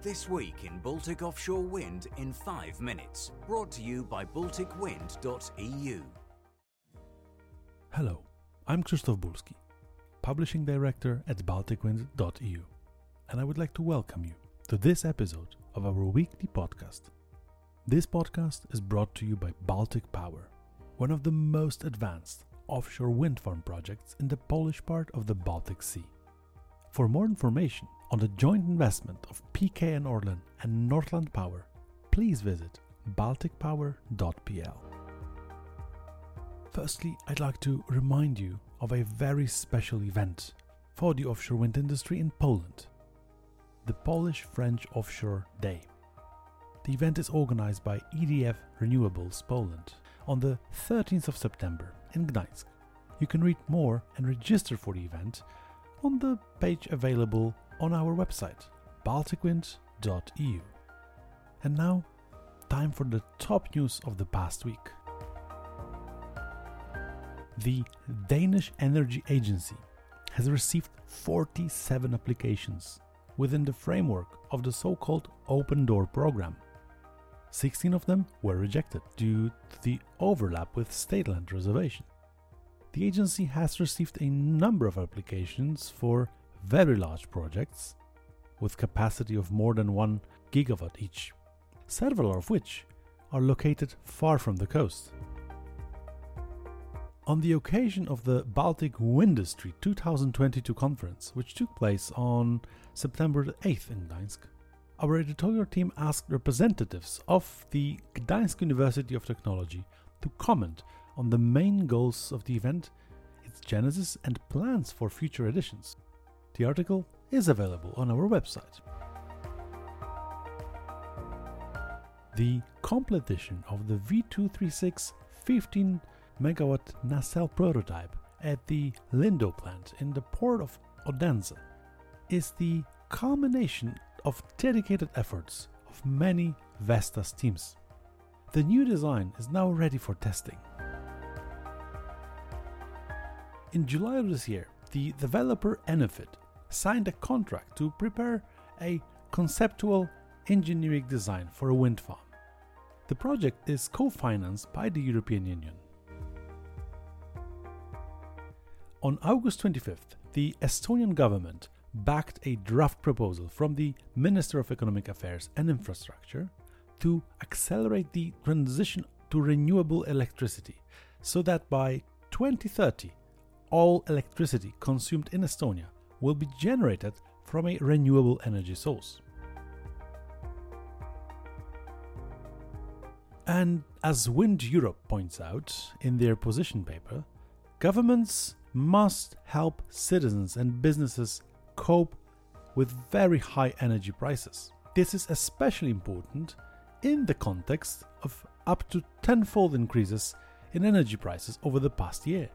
This week in Baltic Offshore Wind in 5 minutes, brought to you by balticwind.eu. Hello, I'm Krzysztof Bulski, Publishing Director at balticwind.eu, and I would like to welcome you to this episode of our weekly podcast. This podcast is brought to you by Baltic Power, one of the most advanced offshore wind farm projects in the Polish part of the Baltic Sea. For more information on the joint investment of PKN Orlen and Northland Power, please visit balticpower.pl. Firstly, I'd like to remind you of a very special event for the offshore wind industry in Poland the Polish French Offshore Day. The event is organized by EDF Renewables Poland on the 13th of September in Gdańsk. You can read more and register for the event on the page available on our website, balticwind.eu. And now, time for the top news of the past week. The Danish Energy Agency has received 47 applications within the framework of the so called Open Door program. 16 of them were rejected due to the overlap with state land reservation. The agency has received a number of applications for very large projects with capacity of more than 1 gigawatt each, several of which are located far from the coast. On the occasion of the Baltic Windustry 2022 conference, which took place on September 8th in Gdańsk, our editorial team asked representatives of the Gdańsk University of Technology to comment on the main goals of the event, its genesis, and plans for future editions. The article is available on our website. The completion of the V236 15 megawatt nacelle prototype at the Lindo plant in the port of Odense is the culmination of dedicated efforts of many Vestas teams. The new design is now ready for testing. In July of this year, the developer Enefit signed a contract to prepare a conceptual engineering design for a wind farm. The project is co financed by the European Union. On August 25th, the Estonian government backed a draft proposal from the Minister of Economic Affairs and Infrastructure to accelerate the transition to renewable electricity so that by 2030 all electricity consumed in Estonia will be generated from a renewable energy source. And as Wind Europe points out in their position paper, governments must help citizens and businesses cope with very high energy prices. This is especially important in the context of up to tenfold increases in energy prices over the past year,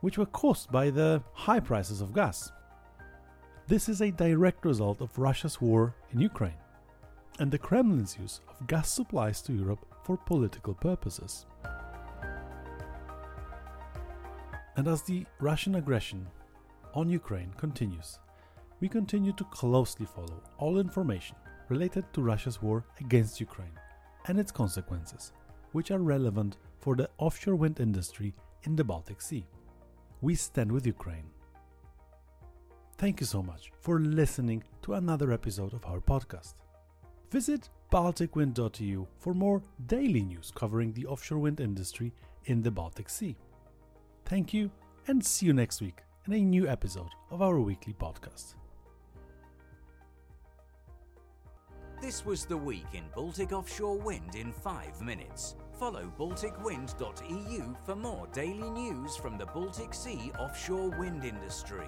which were caused by the high prices of gas. This is a direct result of Russia's war in Ukraine and the Kremlin's use of gas supplies to Europe for political purposes. And as the Russian aggression on Ukraine continues, we continue to closely follow all information related to Russia's war against Ukraine and its consequences, which are relevant for the offshore wind industry in the Baltic Sea. We stand with Ukraine. Thank you so much for listening to another episode of our podcast. Visit balticwind.eu for more daily news covering the offshore wind industry in the Baltic Sea. Thank you and see you next week in a new episode of our weekly podcast. This was the week in Baltic Offshore Wind in 5 minutes. Follow balticwind.eu for more daily news from the Baltic Sea offshore wind industry.